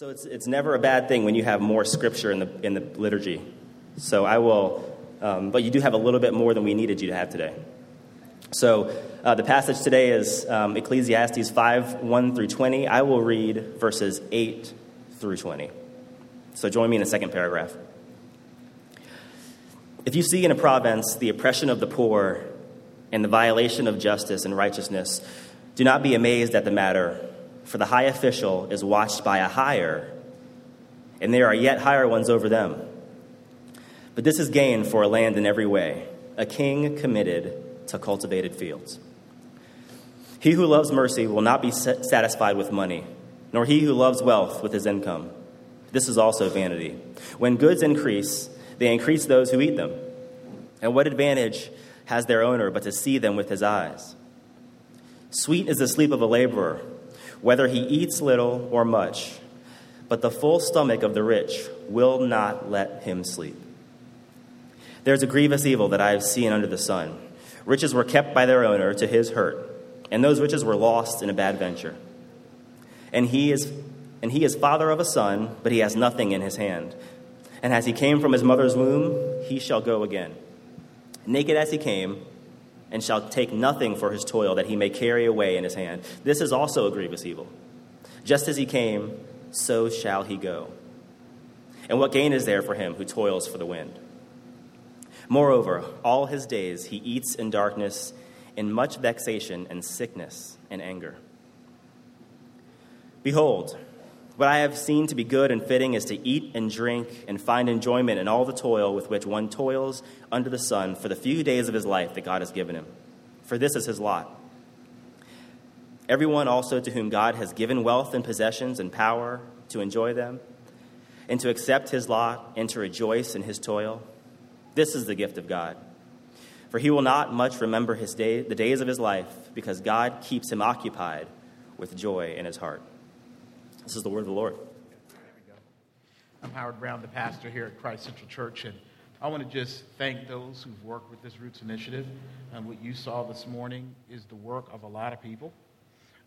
So it's, it's never a bad thing when you have more scripture in the, in the liturgy. So I will, um, but you do have a little bit more than we needed you to have today. So uh, the passage today is um, Ecclesiastes 5 1 through 20. I will read verses 8 through 20. So join me in the second paragraph. If you see in a province the oppression of the poor and the violation of justice and righteousness, do not be amazed at the matter for the high official is watched by a higher, and there are yet higher ones over them. But this is gain for a land in every way, a king committed to cultivated fields. He who loves mercy will not be satisfied with money, nor he who loves wealth with his income. This is also vanity. When goods increase, they increase those who eat them. And what advantage has their owner but to see them with his eyes? Sweet is the sleep of a laborer whether he eats little or much, but the full stomach of the rich will not let him sleep. There's a grievous evil that I have seen under the sun. Riches were kept by their owner to his hurt, and those riches were lost in a bad venture. And he is and he is father of a son, but he has nothing in his hand. And as he came from his mother's womb, he shall go again. Naked as he came, and shall take nothing for his toil that he may carry away in his hand. This is also a grievous evil. Just as he came, so shall he go. And what gain is there for him who toils for the wind? Moreover, all his days he eats in darkness, in much vexation and sickness and anger. Behold, what I have seen to be good and fitting is to eat and drink and find enjoyment in all the toil with which one toils under the sun for the few days of his life that God has given him. For this is his lot. Everyone also to whom God has given wealth and possessions and power to enjoy them, and to accept his lot and to rejoice in his toil, this is the gift of God. For he will not much remember his day, the days of his life, because God keeps him occupied with joy in his heart. This is the word of the Lord. I'm Howard Brown, the pastor here at Christ Central Church, and I want to just thank those who've worked with this Roots Initiative. And what you saw this morning is the work of a lot of people.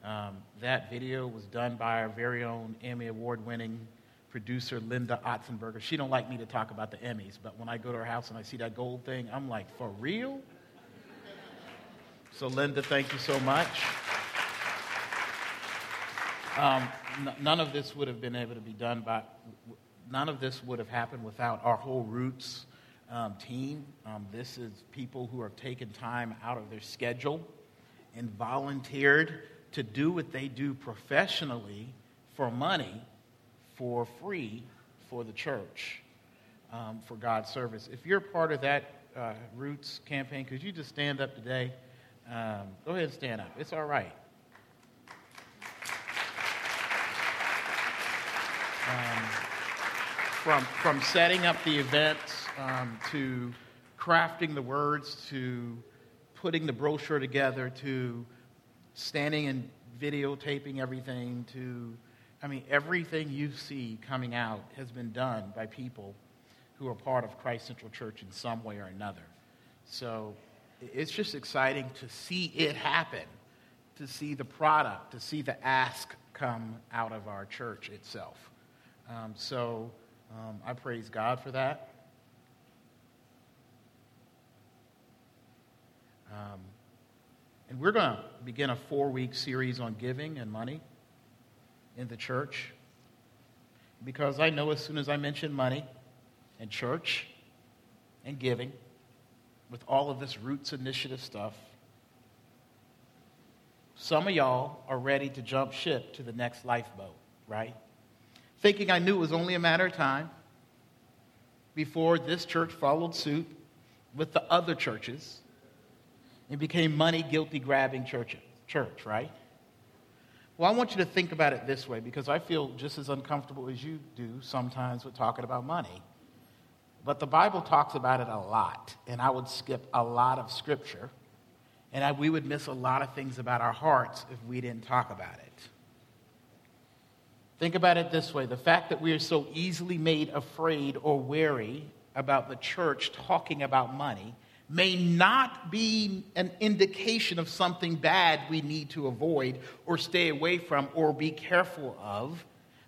Um, that video was done by our very own Emmy Award-winning producer Linda Otzenberger. She don't like me to talk about the Emmys, but when I go to her house and I see that gold thing, I'm like, for real? So Linda, thank you so much. Um, n- none of this would have been able to be done by, none of this would have happened without our whole Roots um, team. Um, this is people who have taken time out of their schedule and volunteered to do what they do professionally for money, for free, for the church, um, for God's service. If you're part of that uh, Roots campaign, could you just stand up today? Um, go ahead and stand up. It's all right. Um, from, from setting up the events um, to crafting the words to putting the brochure together to standing and videotaping everything to, I mean, everything you see coming out has been done by people who are part of Christ Central Church in some way or another. So it's just exciting to see it happen, to see the product, to see the ask come out of our church itself. Um, so um, I praise God for that. Um, and we're going to begin a four week series on giving and money in the church. Because I know as soon as I mention money and church and giving, with all of this Roots Initiative stuff, some of y'all are ready to jump ship to the next lifeboat, right? Thinking I knew it was only a matter of time before this church followed suit with the other churches and became money guilty grabbing church, church, right? Well, I want you to think about it this way because I feel just as uncomfortable as you do sometimes with talking about money. But the Bible talks about it a lot, and I would skip a lot of scripture, and I, we would miss a lot of things about our hearts if we didn't talk about it. Think about it this way the fact that we are so easily made afraid or wary about the church talking about money may not be an indication of something bad we need to avoid or stay away from or be careful of,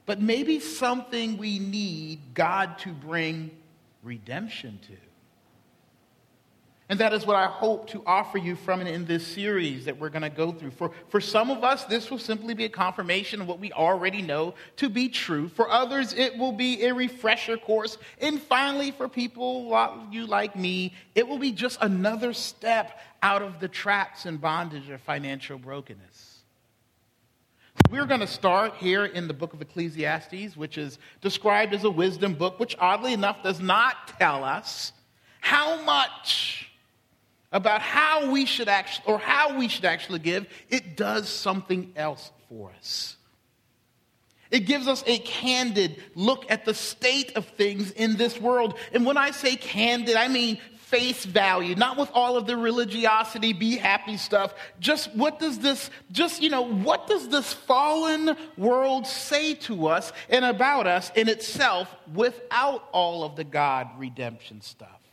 but maybe something we need God to bring redemption to. And that is what I hope to offer you from and in this series that we're going to go through. For, for some of us, this will simply be a confirmation of what we already know to be true. For others, it will be a refresher course. And finally, for people like you like me, it will be just another step out of the traps and bondage of financial brokenness. We're going to start here in the book of Ecclesiastes, which is described as a wisdom book, which oddly enough does not tell us how much about how we should actually, or how we should actually give, it does something else for us. It gives us a candid look at the state of things in this world. And when I say candid, I mean face value, not with all of the religiosity, be happy stuff. Just what does this, just, you know, what does this fallen world say to us and about us in itself without all of the God redemption stuff?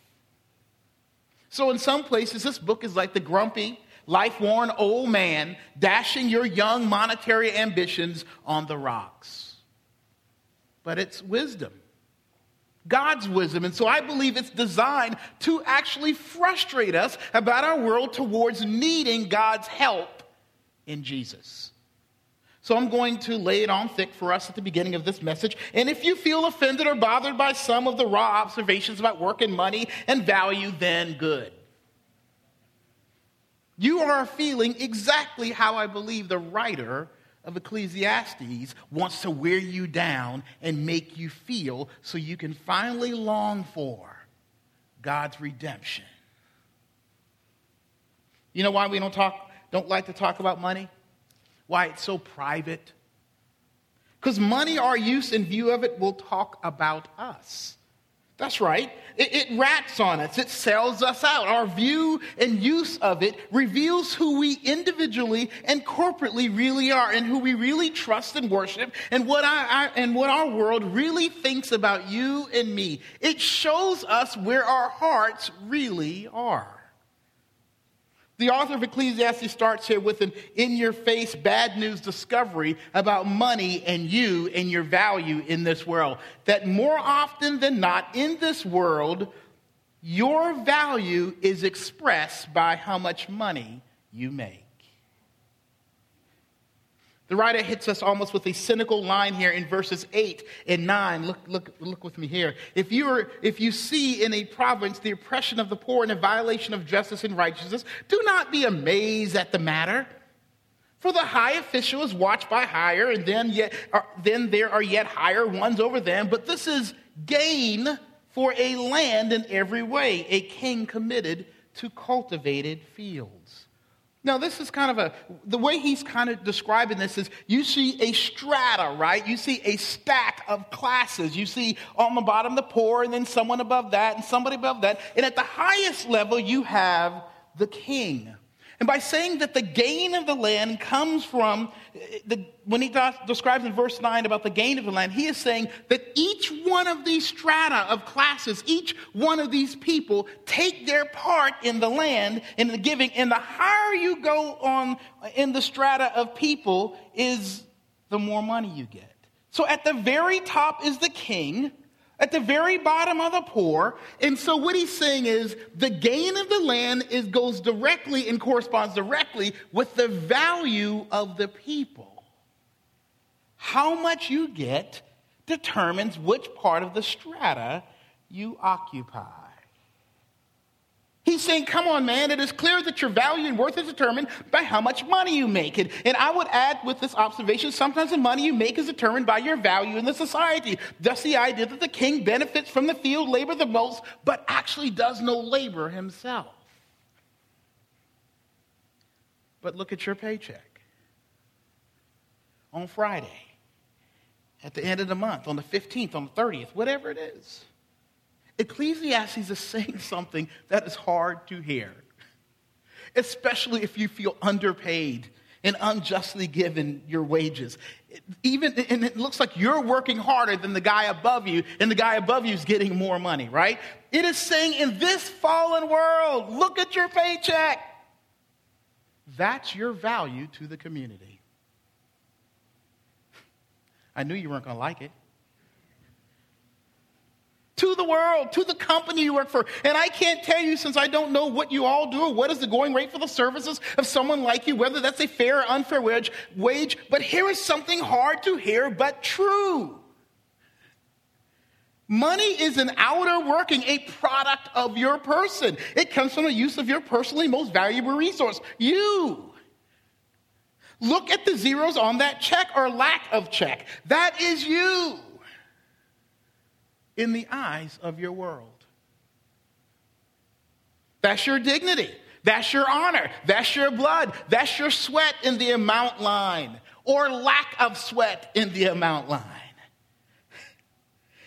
So, in some places, this book is like the grumpy, life worn old man dashing your young monetary ambitions on the rocks. But it's wisdom. God's wisdom. And so I believe it's designed to actually frustrate us about our world towards needing God's help in Jesus. So I'm going to lay it on thick for us at the beginning of this message. And if you feel offended or bothered by some of the raw observations about work and money and value, then good. You are feeling exactly how I believe the writer of Ecclesiastes wants to wear you down and make you feel so you can finally long for God's redemption. You know why we don't talk don't like to talk about money? Why it's so private. Because money, our use and view of it, will talk about us. That's right. It, it, rats on us. It sells us out. Our view and use of it reveals who we individually and corporately really are and who we really trust and worship and what, I, I, and what our world really thinks about you and me. It shows us where our hearts really are. The author of Ecclesiastes starts here with an in your face bad news discovery about money and you and your value in this world. That more often than not in this world, your value is expressed by how much money you make. The writer hits us almost with a cynical line here in verses 8 and 9. Look, look, look with me here. If you, are, if you see in a province the oppression of the poor and a violation of justice and righteousness, do not be amazed at the matter. For the high official is watched by higher, and then, yet, uh, then there are yet higher ones over them. But this is gain for a land in every way, a king committed to cultivated fields. Now, this is kind of a, the way he's kind of describing this is you see a strata, right? You see a stack of classes. You see on the bottom the poor, and then someone above that, and somebody above that. And at the highest level, you have the king. And by saying that the gain of the land comes from, the, when he describes in verse 9 about the gain of the land, he is saying that each one of these strata of classes, each one of these people take their part in the land, in the giving. And the higher you go on in the strata of people, is the more money you get. So at the very top is the king at the very bottom of the poor. And so what he's saying is the gain of the land is, goes directly and corresponds directly with the value of the people. How much you get determines which part of the strata you occupy. He's saying, come on, man, it is clear that your value and worth is determined by how much money you make. And, and I would add with this observation, sometimes the money you make is determined by your value in the society. Thus, the idea that the king benefits from the field labor the most, but actually does no labor himself. But look at your paycheck. On Friday, at the end of the month, on the 15th, on the 30th, whatever it is. Ecclesiastes is saying something that is hard to hear, especially if you feel underpaid and unjustly given your wages. Even, and it looks like you're working harder than the guy above you, and the guy above you is getting more money, right? It is saying in this fallen world, look at your paycheck. That's your value to the community. I knew you weren't going to like it. To the world, to the company you work for. And I can't tell you, since I don't know what you all do or what is the going rate for the services of someone like you, whether that's a fair or unfair wage, wage. But here is something hard to hear, but true. Money is an outer working, a product of your person. It comes from the use of your personally most valuable resource, you. Look at the zeros on that check or lack of check. That is you in the eyes of your world. That's your dignity. That's your honor. That's your blood. That's your sweat in the amount line or lack of sweat in the amount line.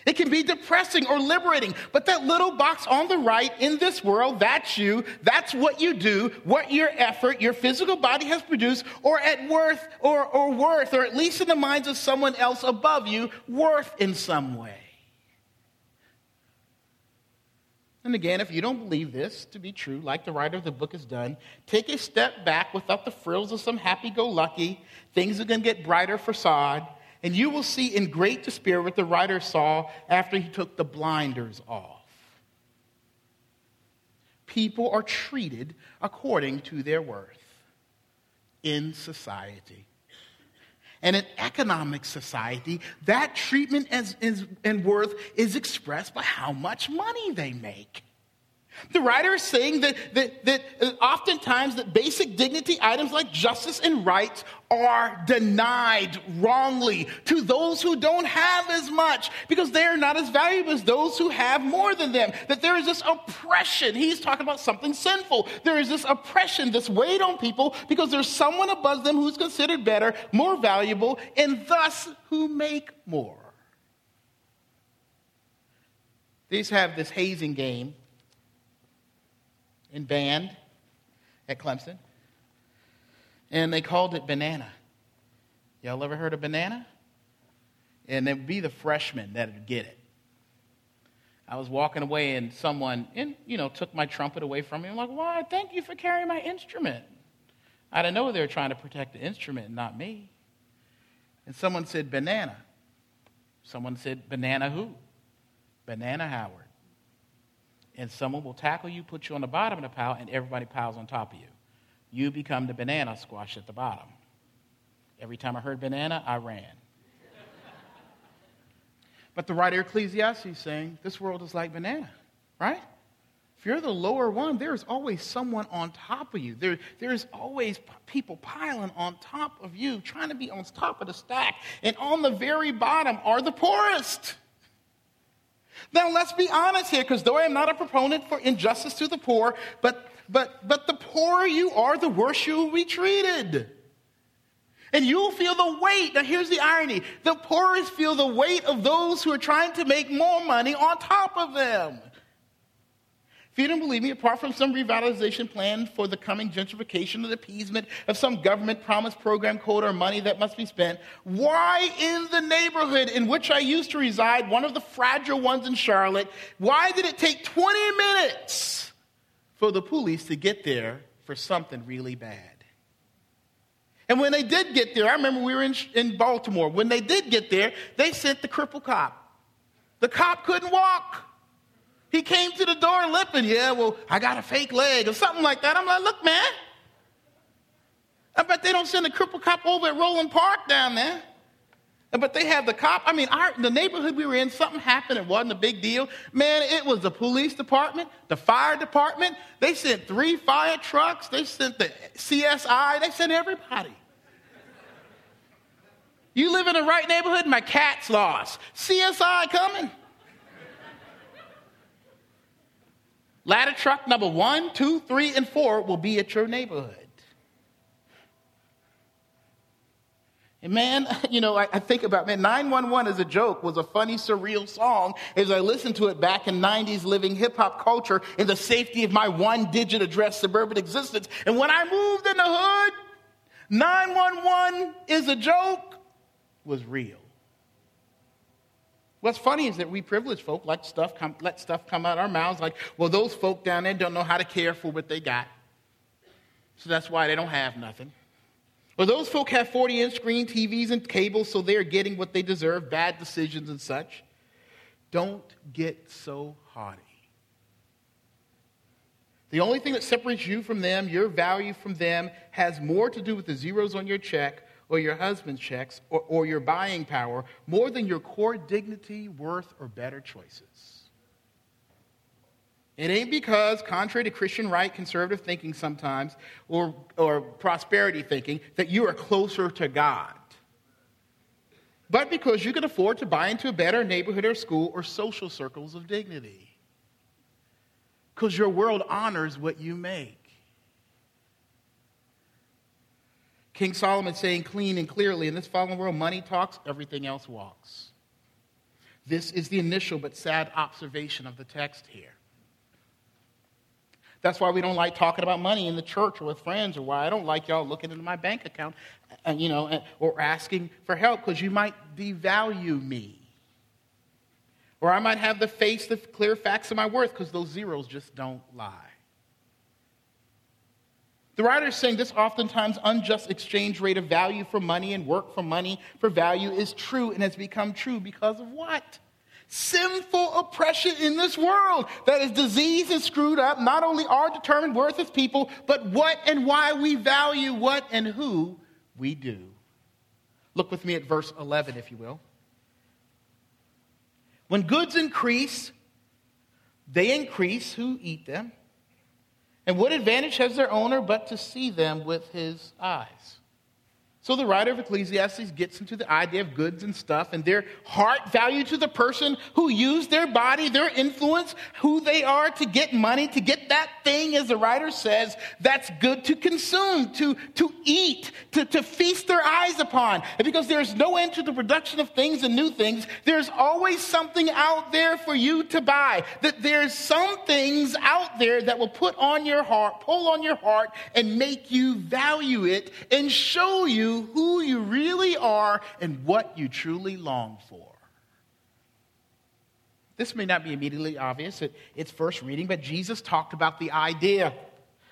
It can be depressing or liberating, but that little box on the right in this world, that's you. That's what you do, what your effort, your physical body has produced, or at worth, or, or worth, or at least in the minds of someone else above you, worth in some way. And again, if you don't believe this to be true, like the writer of the book has done, take a step back without the frills of some happy go lucky. Things are going to get brighter for Sod. And you will see in great despair what the writer saw after he took the blinders off. People are treated according to their worth in society. And in economic society, that treatment as and worth is expressed by how much money they make. The writer is saying that, that, that uh, oftentimes that basic dignity items like justice and rights are denied wrongly to those who don't have as much because they are not as valuable as those who have more than them. That there is this oppression. He's talking about something sinful. There is this oppression, this weight on people because there's someone above them who's considered better, more valuable, and thus who make more. These have this hazing game in band at Clemson. And they called it Banana. Y'all ever heard of Banana? And it would be the freshmen that would get it. I was walking away and someone, and, you know, took my trumpet away from me. I'm like, why? Thank you for carrying my instrument. I didn't know they were trying to protect the instrument, not me. And someone said, banana. Someone said, banana who? Banana Howard and someone will tackle you, put you on the bottom of the pile, and everybody piles on top of you. You become the banana squash at the bottom. Every time I heard banana, I ran. but the writer Ecclesiastes is saying this world is like banana, right? If you're the lower one, there's always someone on top of you. There, there's always people piling on top of you, trying to be on top of the stack. And on the very bottom are the poorest. Now, let's be honest here, because though I am not a proponent for injustice to the poor, but, but, but the poorer you are, the worse you will be treated. And you'll feel the weight. Now, here's the irony the poorest feel the weight of those who are trying to make more money on top of them. If you don't believe me, apart from some revitalization plan for the coming gentrification or appeasement of some government promise program code or money that must be spent, why in the neighborhood in which I used to reside, one of the fragile ones in Charlotte, why did it take 20 minutes for the police to get there for something really bad? And when they did get there, I remember we were in, in Baltimore. When they did get there, they sent the cripple cop. The cop couldn't walk. He came to the door limping. Yeah, well, I got a fake leg or something like that. I'm like, look, man. I bet they don't send a cripple cop over at Roland Park down there. But they have the cop. I mean, our, the neighborhood we were in, something happened. It wasn't a big deal. Man, it was the police department, the fire department. They sent three fire trucks. They sent the CSI. They sent everybody. You live in the right neighborhood, my cat's lost. CSI coming. Ladder truck number one, two, three, and four will be at your neighborhood. And man, you know, I, I, think about, man, 911 as a joke was a funny, surreal song as I listened to it back in 90s living hip hop culture in the safety of my one digit address suburban existence. And when I moved in the hood, 911 is a joke was real. What's funny is that we privileged folk let stuff come, let stuff come out our mouths like, well, those folk down there don't know how to care for what they got. So that's why they don't have nothing. Or those folk have 40 inch screen TVs and cables, so they're getting what they deserve, bad decisions and such. Don't get so haughty. The only thing that separates you from them, your value from them, has more to do with the zeros on your check or your husband's checks or, or your buying power more than your core dignity, worth, or better choices. It ain't because, contrary to Christian right conservative thinking sometimes, or, or prosperity thinking, that you are closer to God. But because you can afford to buy into a better neighborhood or school or social circles of dignity. Because your world honors what you make. King Solomon saying clean and clearly, in this fallen world, money talks, everything else walks. This is the initial but sad observation of the text here. That's why we don't like talking about money in the church or with friends, or why I don't like y'all looking into my bank account, uh, you know, or asking for help because you might devalue me. Or I might have the face, the clear facts of my worth because those zeros just don't lie. The writer is saying this oftentimes unjust exchange rate of value for money and work for money for value is true and has become true because of what? sinful oppression in this world that is diseased and screwed up not only our determined worth as people, but what and why we value what and who we do. Look with me at verse 11, if you will. When goods increase, they increase who eat them. And what advantage has their owner but to see them with his eyes? So the writer of Ecclesiastes gets into the idea of goods and stuff and their heart value to the person who used their body, their influence, who they are to get money, to get that thing, as the writer says, that's good to consume, to, to eat, to, to feast their eyes upon. And because there's no end to the production of things and new things, there's always something out there for you to buy. That there's some things out there that will put on your heart, pull on your heart, and make you value it and show who you really are and what you truly long for. This may not be immediately obvious at its first reading, but Jesus talked about the idea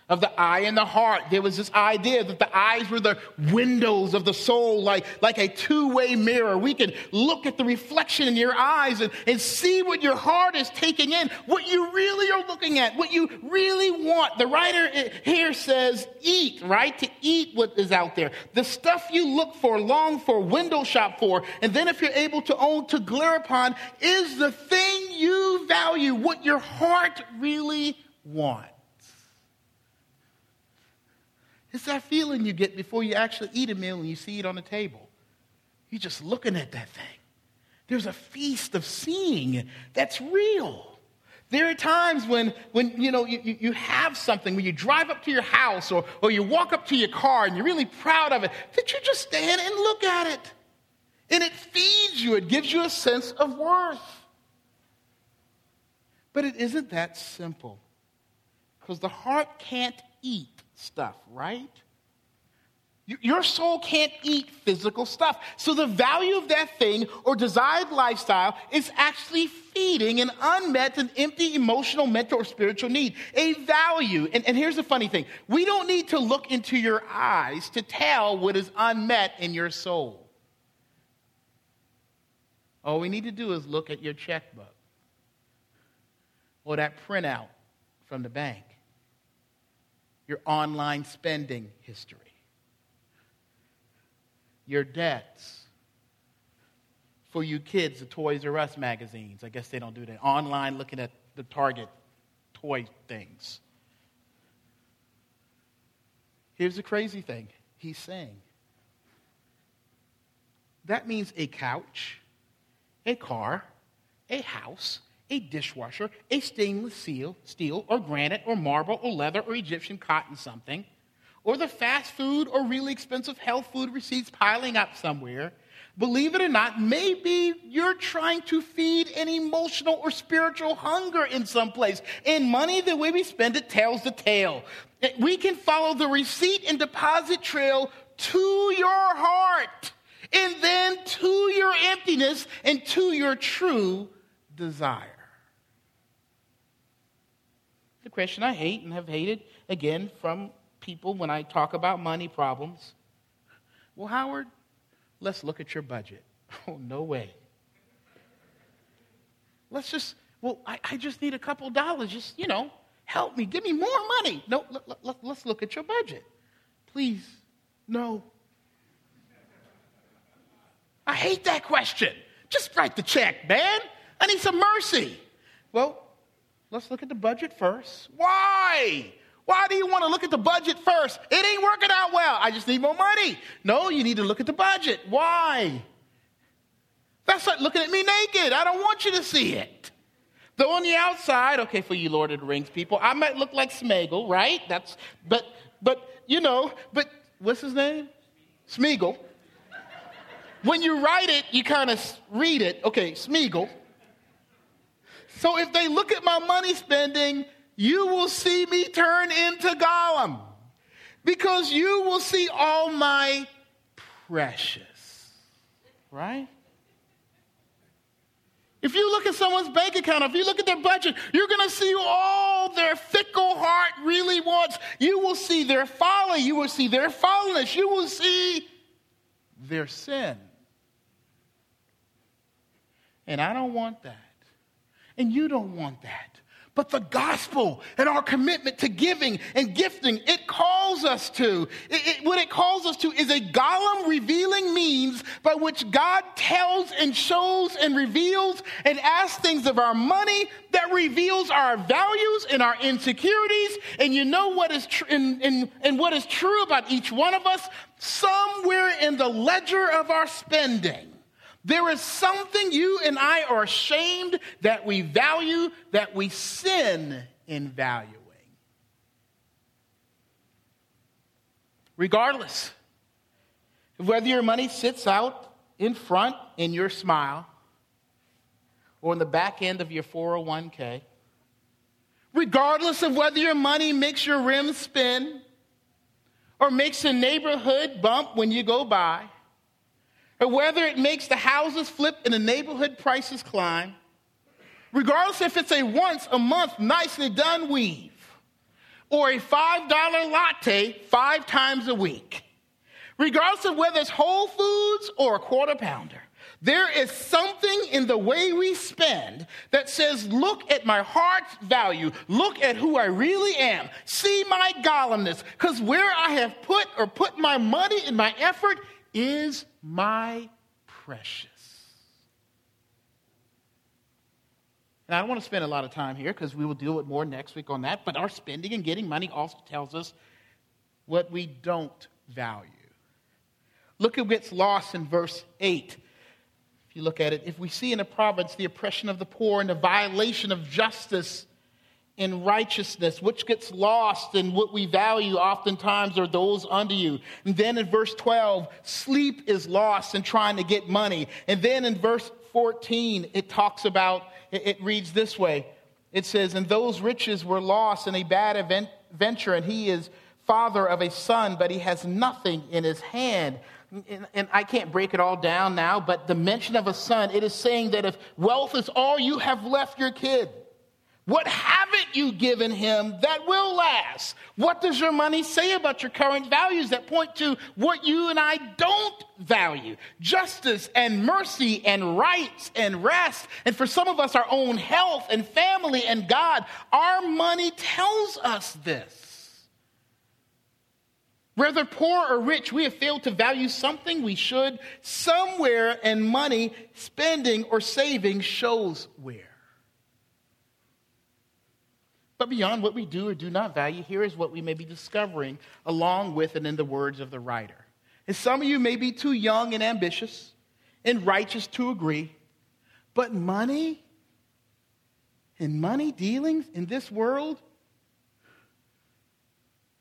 of the eye and the heart. There was this idea that the eyes were the windows of the soul, like, like a two way mirror. We can look at the reflection in your eyes and, and see what your heart is taking in, what you really are looking at, what you really want. The writer here says, eat, right? To eat what is out there. The stuff you look for, long for, window shop for, and then if you're able to own, to glare upon, is the thing you value, what your heart really wants. It's that feeling you get before you actually eat a meal and you see it on the table. You're just looking at that thing. There's a feast of seeing that's real. There are times when, when you, know, you, you have something, when you drive up to your house or, or you walk up to your car and you're really proud of it, that you just stand and look at it. And it feeds you, it gives you a sense of worth. But it isn't that simple because the heart can't eat stuff, right? Your soul can't eat physical stuff. So the value of that thing or desired lifestyle is actually feeding an unmet and empty emotional, mental, or spiritual need. A value. And, and here's the funny thing we don't need to look into your eyes to tell what is unmet in your soul. All we need to do is look at your checkbook or that printout from the bank your online spending history, your debts. For you kids, the Toys R Us magazines. I guess they don't do that. Online looking at the Target toy things. Here's the crazy thing he's saying that means a couch, a car, a house, a dishwasher, a stainless steel, steel or granite or marble or leather or Egyptian cotton something, or the fast food or really expensive health food receipts piling up somewhere, believe it or not, maybe you're trying to feed an emotional or spiritual hunger in some place. And money, the way we spend it, tells the tale. We can follow the receipt and deposit trail to your heart, and then to your emptiness and to your true desire. The question I hate and have hated again from people when I talk about money problems. Well, Howard, let's look at your budget. Oh, no way. Let's just, well, I, I just need a couple dollars. Just, you know, help me. Give me more money. No, let, let, let's look at your budget. Please, no. I hate that question. Just write the check, man. I need some mercy. Well, let's look at the budget first. Why? Why do you want to look at the budget first? It ain't working out well. I just need more money. No, you need to look at the budget. Why? That's like looking at me naked. I don't want you to see it. Though on the outside, okay, for you Lord of the Rings people, I might look like Smeagol, right? That's but but you know, but what's his name? Smeagol. When you write it, you kind of read it. Okay, Smeagol. So if they look at my money spending, you will see me turn into Gollum because you will see all my precious. Right? If you look at someone's bank account, if you look at their budget, you're going to see all their fickle heart really wants. You will see their folly. You will see their fallenness. You will see their sin. And I don't want that. And you don't want that. But the gospel and our commitment to giving and gifting, it calls us to. It, it, what it calls us to is a Gollum revealing means by which God tells and shows and reveals and asks things of our money that reveals our values and our insecurities. And you know what is and, and, and what is true about each one of us? Somewhere in the ledger of our spending there is something you and I are ashamed that we value, that we sin in valuing. Regardless of whether your money sits out in front in your smile or in the back end of your 401k, regardless of whether your money makes your rims spin or makes a neighborhood bump when you go by, or whether it makes the houses flip and the neighborhood prices climb, regardless if it's a once a month nicely done weave or a $5 latte five times a week, regardless of whether it's Whole Foods or a quarter pounder. There is something in the way we spend that says, look at my heart's value. Look at who I really am. See my Gollumness. Because where I have put or put my money and my effort is my precious. And I don't want to spend a lot of time here because we will deal with more next week on that, but our spending and getting money also tells us what we don't value. Look at what's lost in verse 8. If you look at it, if we see in a province the oppression of the poor and the violation of justice, in righteousness, which gets lost in what we value oftentimes are those under you. And then in verse 12, sleep is lost in trying to get money. And then in verse 14, it talks about, it, reads this way. It says, And those riches were lost in a bad event, venture, and he is father of a son, but he has nothing in his hand. And, and I can't break it all down now, but the mention of a son, it is saying that if wealth is all you have left your kid, what haven't you given him that will last? What does your money say about your current values that point to what you and I don't value? Justice and mercy and rights and rest. And for some of us, our own health and family and God. Our money tells us this. Whether poor or rich, we have failed to value something we should somewhere, and money, spending, or saving shows where. But beyond what we do or do not value, here is what we may be discovering along with and in the words of the writer. And some of you may be too young and ambitious and righteous to agree, but money and money dealings in this world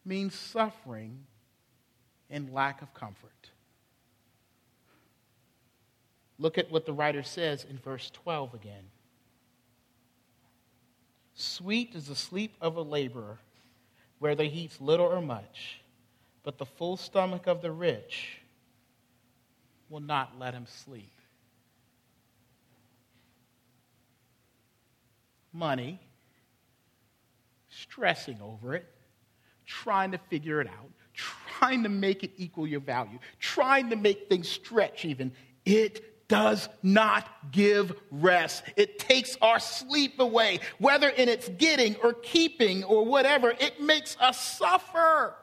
means suffering and lack of comfort. Look at what the writer says in verse 12 again. Sweet is the sleep of a laborer, whether he eats little or much, but the full stomach of the rich will not let him sleep. Money, stressing over it, trying to figure it out, trying to make it equal your value, trying to make things stretch even. It does not give rest. It takes our sleep away, whether in its getting or keeping or whatever. It makes us suffer.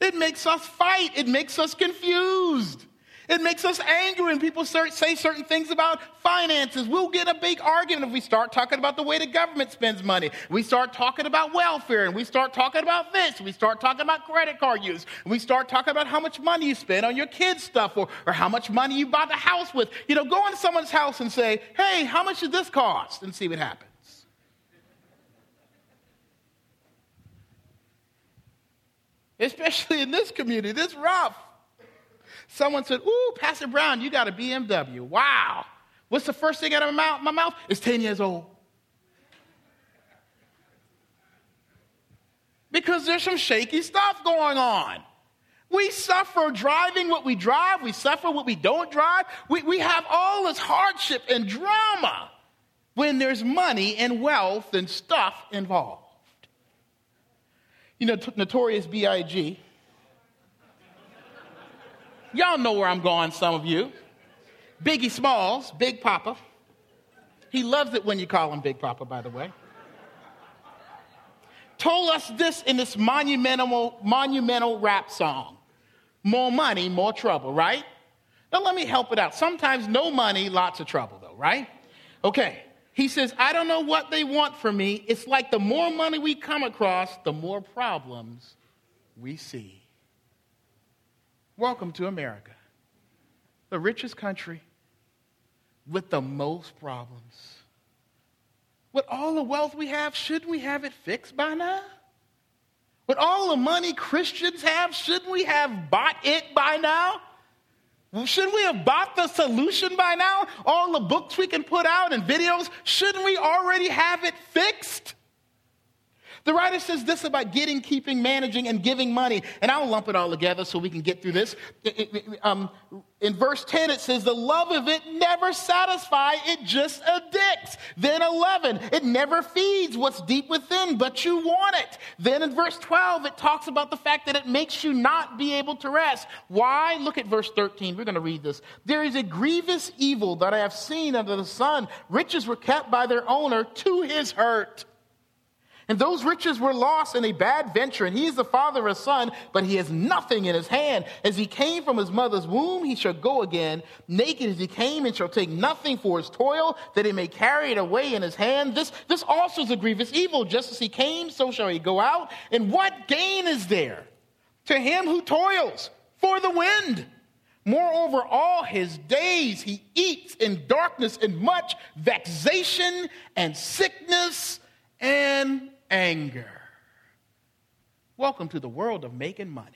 It makes us fight. It makes us confused. It makes us angry when people say certain things about finances. We'll get a big argument if we start talking about the way the government spends money. We start talking about welfare, and we start talking about this. We start talking about credit card use. We start talking about how much money you spend on your kids' stuff or, or how much money you bought the house with. You know, go into someone's house and say, hey, how much did this cost? And see what happens. especially in this community. This rough. Someone said, Ooh, Pastor Brown, you got a BMW. Wow. What's the first thing out of my mouth? Is 10 years old. Because there's some shaky stuff going on. We suffer driving what we drive, we suffer what we don't drive. We, we have all this hardship and drama when there's money and wealth and stuff involved. You know, Notorious B.I.G. Y'all know where I'm going, some of you. Biggie Smalls, Big Papa. He loves it when you call him Big Papa, by the way. Told us this in this monumental, monumental rap song More money, more trouble, right? Now, let me help it out. Sometimes no money, lots of trouble, though, right? Okay. He says, I don't know what they want from me. It's like the more money we come across, the more problems we see. Welcome to America, the richest country with the most problems. With all the wealth we have, shouldn't we have it fixed by now? With all the money Christians have, shouldn't we have bought it by now? Shouldn't we have bought the solution by now? All the books we can put out and videos, shouldn't we already have it fixed? The writer says this about getting, keeping, managing, and giving money. And I'll lump it all together so we can get through this. Um, in verse 10, it says, The love of it never satisfies, it just addicts. Then 11, it never feeds what's deep within, but you want it. Then in verse 12, it talks about the fact that it makes you not be able to rest. Why? Look at verse 13. We're going to read this. There is a grievous evil that I have seen under the sun. Riches were kept by their owner to his hurt. And those riches were lost in a bad venture, and he is the father of a son, but he has nothing in his hand. As he came from his mother's womb, he shall go again, naked as he came, and shall take nothing for his toil, that he may carry it away in his hand. This, this also is a grievous evil. Just as he came, so shall he go out. And what gain is there to him who toils for the wind? Moreover, all his days he eats in darkness and much vexation and sickness and anger. Welcome to the world of making money.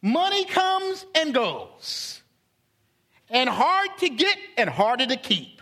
Money comes and goes, and hard to get and harder to keep.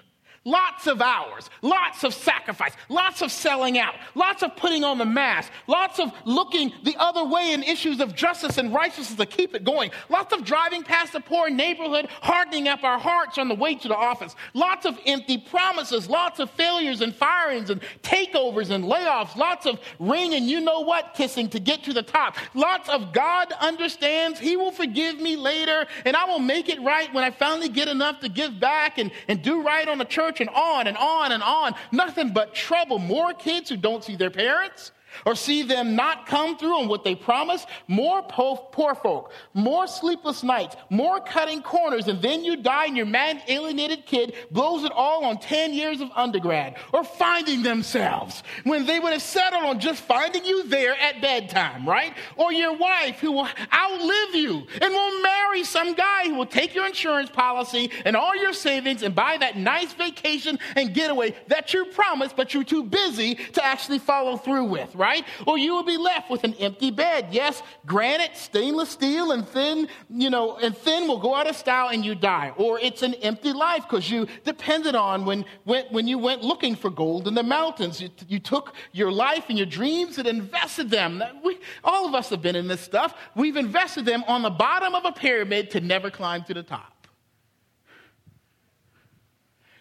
Lots of hours, lots of sacrifice, lots of selling out, lots of putting on the mask, lots of looking the other way in issues of justice and righteousness to keep it going, lots of driving past a poor neighborhood, hardening up our hearts on the way to the office, lots of empty promises, lots of failures and firings and takeovers and layoffs, lots of ring and you know what kissing to get to the top, lots of God understands, He will forgive me later, and I will make it right when I finally get enough to give back and, and do right on the church church and on and on and on. Nothing but trouble. More kids who don't see their parents or see them not come through on what they promised, more poor folk, more sleepless nights, more cutting corners, and then you die and your mad alienated kid blows it all on 10 years of undergrad, or finding themselves when they would have settled on just finding you there at bedtime, right? Or your wife who will outlive you and will marry some guy who will take your insurance policy and all your savings and buy that nice vacation and getaway that you promised, but you're too busy to actually follow through with, right? right? Or you will be left with an empty bed. Yes, granite, stainless steel, and thin, you know, and thin will go out of style and you die. Or it's an empty life because you depended on when, when, when you went looking for gold in the mountains. You, you took your life and your dreams and invested them. We, all of us have been in this stuff. We've invested them on the bottom of a pyramid to never climb to the top.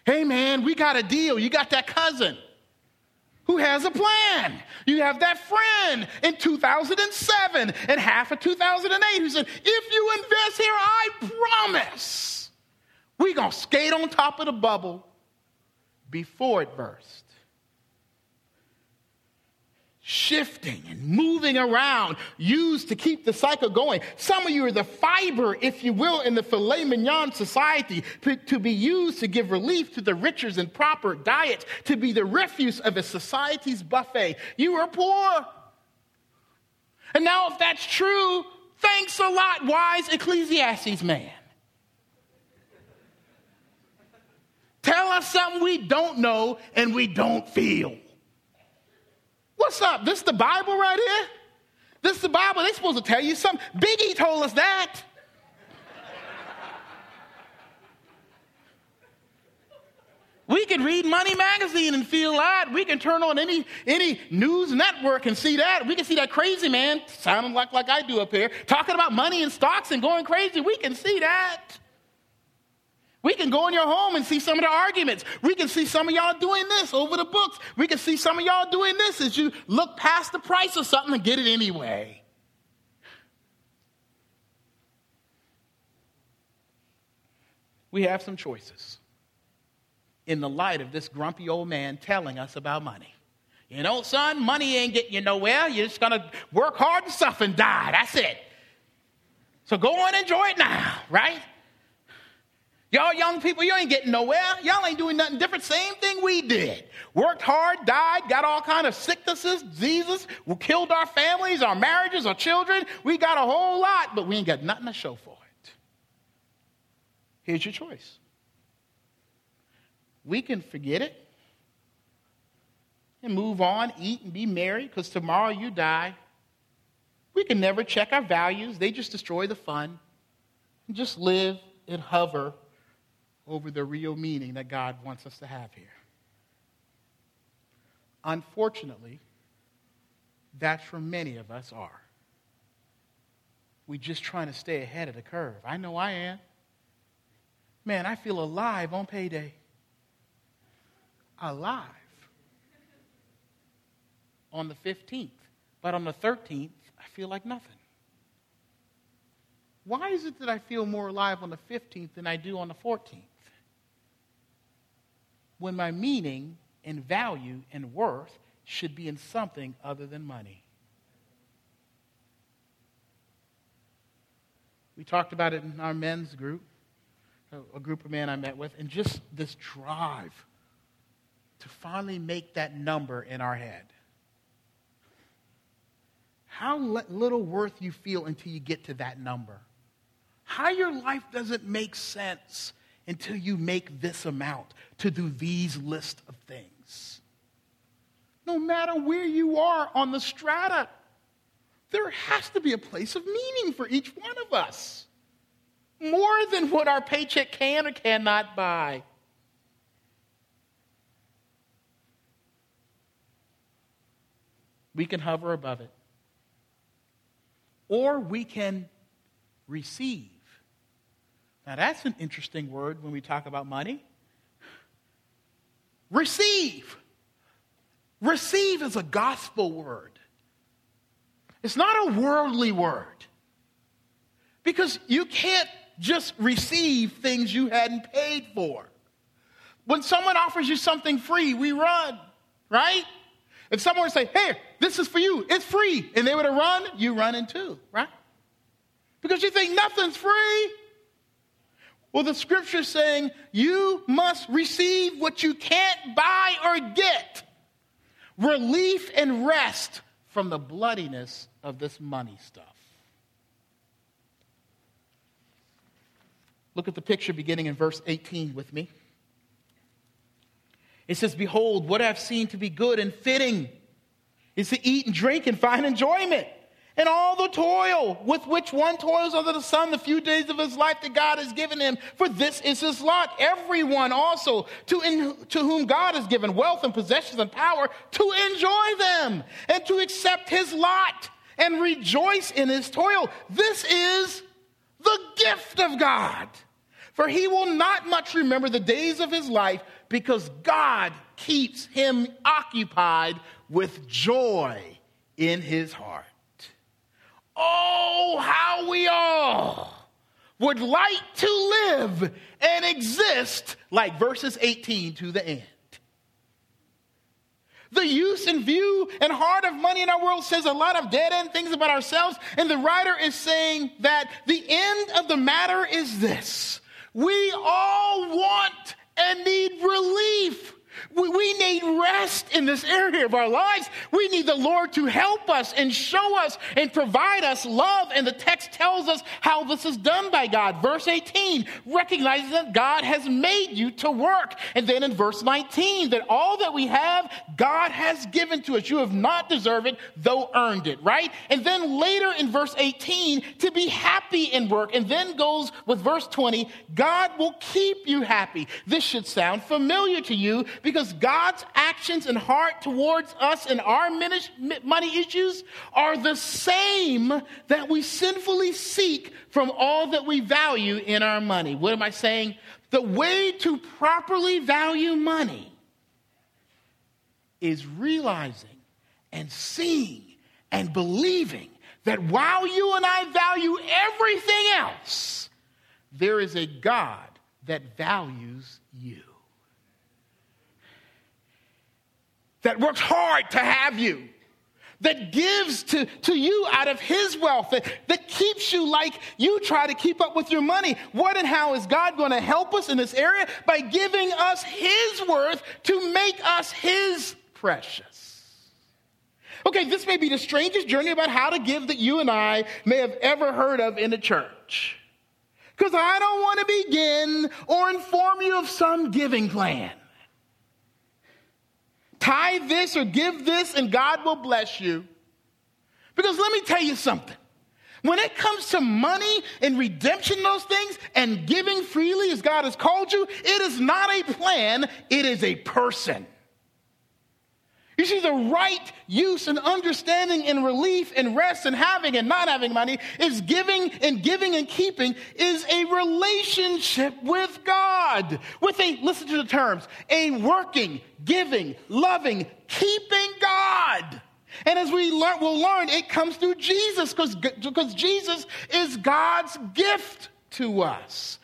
Hey man, we got a deal. You got that cousin. who has a plan. You have that friend in 2007 and half of 2008 who said, if you invest here, I promise we're going to skate on top of the bubble before it bursts shifting and moving around, used to keep the cycle going. Some of you are the fiber, if you will, in the filet mignon society to be used to give relief to the riches and proper diets, to be the refuse of a society's buffet. You are poor. And now, if that's true, thanks a lot, wise Ecclesiastes man. Tell us something we don't know and we don't feel. What's up? This is the Bible right here? This is the Bible. They're supposed to tell you something. Biggie told us that. We can read Money Magazine and feel that. We can turn on any, any news network and see that. We can see that crazy man sounding like, like I do up here, talking about money and stocks and going crazy. We can see that. We can go in your home and see some of the arguments. We can see some of y'all doing this over the books. We can see some of y'all doing this as you look past the price of something and get it anyway. We have some choices in the light of this grumpy old man telling us about money. You know, son, money ain't getting you nowhere. You're just going to work hard and suffer and die. That's it. So go on and enjoy it now, right? Y'all young people, you ain't getting nowhere. Y'all ain't doing nothing different. Same thing we did. Worked hard, died, got all kind of sicknesses, diseases, we killed our families, our marriages, our children. We got a whole lot, but we ain't got nothing to show for it. Here's your choice. We can forget it and move on, eat and be merry, because tomorrow you die. We can never check our values. They just destroy the fun. Just live and hover over the real meaning that God wants us to have here. Unfortunately, that's where many of us are. We're just trying to stay ahead of the curve. I know I am. Man, I feel alive on payday. Alive. On the 15th. But on the 13th, I feel like nothing. Why is it that I feel more alive on the 15th than I do on the 14th? When my meaning and value and worth should be in something other than money. We talked about it in our men's group, a group of men I met with, and just this drive to finally make that number in our head. How little worth you feel until you get to that number. How your life doesn't make sense until you make this amount to do these list of things. No matter where you are on the strata, there has to be a place of meaning for each one of us. More than what our paycheck can or cannot buy. We can hover above it. Or we can receive now, that's an interesting word when we talk about money. Receive. Receive is a gospel word, it's not a worldly word. Because you can't just receive things you hadn't paid for. When someone offers you something free, we run, right? If someone would say, hey, this is for you, it's free, and they were to run, you run in too, right? Because you think nothing's free. Well, the scripture is saying you must receive what you can't buy or get relief and rest from the bloodiness of this money stuff. Look at the picture beginning in verse 18 with me. It says, Behold, what I've seen to be good and fitting is to eat and drink and find enjoyment and all the toil with which one toils under the sun the few days of his life that God has given him. For this is his lot. Everyone also to, in, to whom God has given wealth and possessions and power to enjoy them and to accept his lot and rejoice in his toil. This is the gift of God. for he will not much remember the days of his life because God keeps him occupied with joy in his heart. Oh, how we all would like to live and exist like verses 18 to the end. The use and view and heart of money in our world says a lot of dead end things about ourselves. And the writer is saying that the end of the matter is this we all want and need relief. We we need rest in this area of our lives. We need the Lord to help us and show us and provide us love. And the text tells us how this is done by God. Verse 18 recognizes that God has made you to work. And then in verse 19, that all that we have, God has given to us. You have not deserved it, though earned it, right? And then later in verse 18, to be happy in work. And then goes with verse 20, God will keep you happy. This should sound familiar to you because God's actions and heart towards us and our money issues are the same that we sinfully seek from all that we value in our money. What am I saying? The way to properly value money is realizing and seeing and believing that while you and I value everything else, there is a God that values you. That works hard to have you, that gives to, to you out of his wealth, that, that keeps you like you try to keep up with your money. What and how is God going to help us in this area? By giving us his worth to make us his precious. Okay, this may be the strangest journey about how to give that you and I may have ever heard of in the church. Because I don't want to begin or inform you of some giving plan tithe this or give this and God will bless you. Because let me tell you something. When it comes to money and redemption, those things, and giving freely as God has called you, it is not a plan, it is a person. You see, the right use and understanding and relief and rest and having and not having money is giving and giving and keeping is a relationship with God. With a, listen to the terms, a working, giving, loving, keeping God. And as we learn, we'll learn, it comes through Jesus because Jesus is God's gift to us.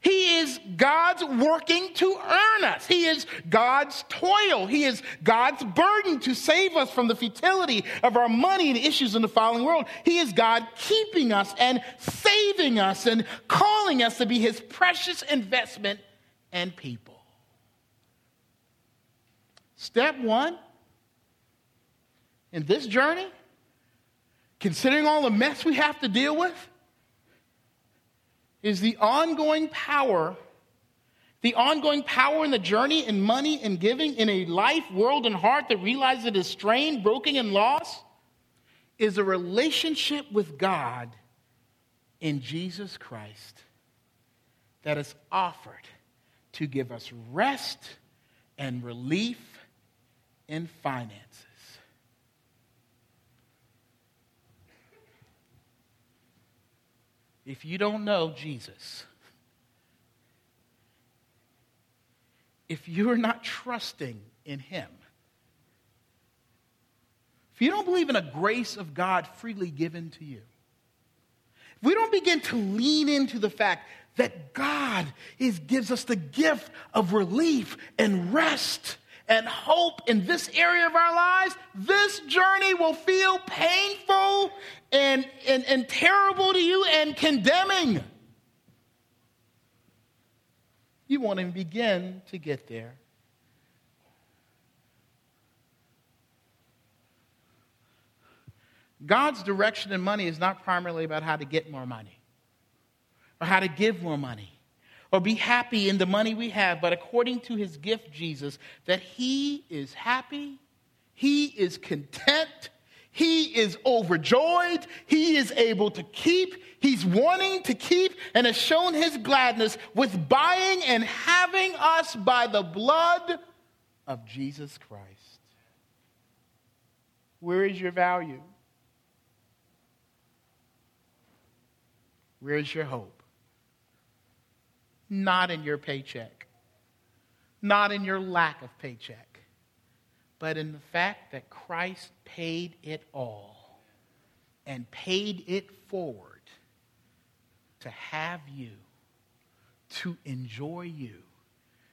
He is God's working to earn us. He is God's toil. He is God's burden to save us from the futility of our money and issues in the fallen world. He is God keeping us and saving us and calling us to be his precious investment and people. Step one in this journey, considering all the mess we have to deal with, is the ongoing power, the ongoing power in the journey in money and giving in a life, world, and heart that realizes it is strained, broken, and lost, is a relationship with God in Jesus Christ that is offered to give us rest and relief in finances. If you don't know Jesus, if you're not trusting in Him, if you don't believe in a grace of God freely given to you, if we don't begin to lean into the fact that God is, gives us the gift of relief and rest and hope in this area of our lives, this journey will feel painful and, and, and terrible to you and condemning. You won't even begin to get there. God's direction in money is not primarily about how to get more money or how to give more money or be happy in the money we have, but according to his gift, Jesus, that he is happy, he is content, he is overjoyed, he is able to keep, he's wanting to keep, and has shown his gladness with buying and having us by the blood of Jesus Christ. Where is your value? Where is your hope? Not in your paycheck, not in your lack of paycheck, but in the fact that Christ paid it all and paid it forward to have you, to enjoy you,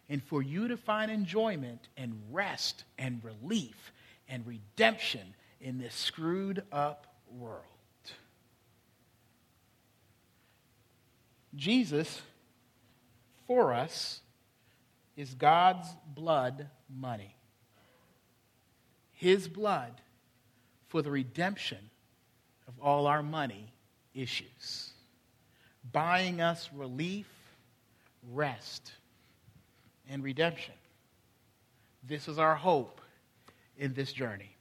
and for you to find enjoyment and rest and relief and redemption in this screwed up world. Jesus, for us, is God's blood money. His blood for the redemption of all our money issues, buying us relief, rest, and redemption. This is our hope in this journey.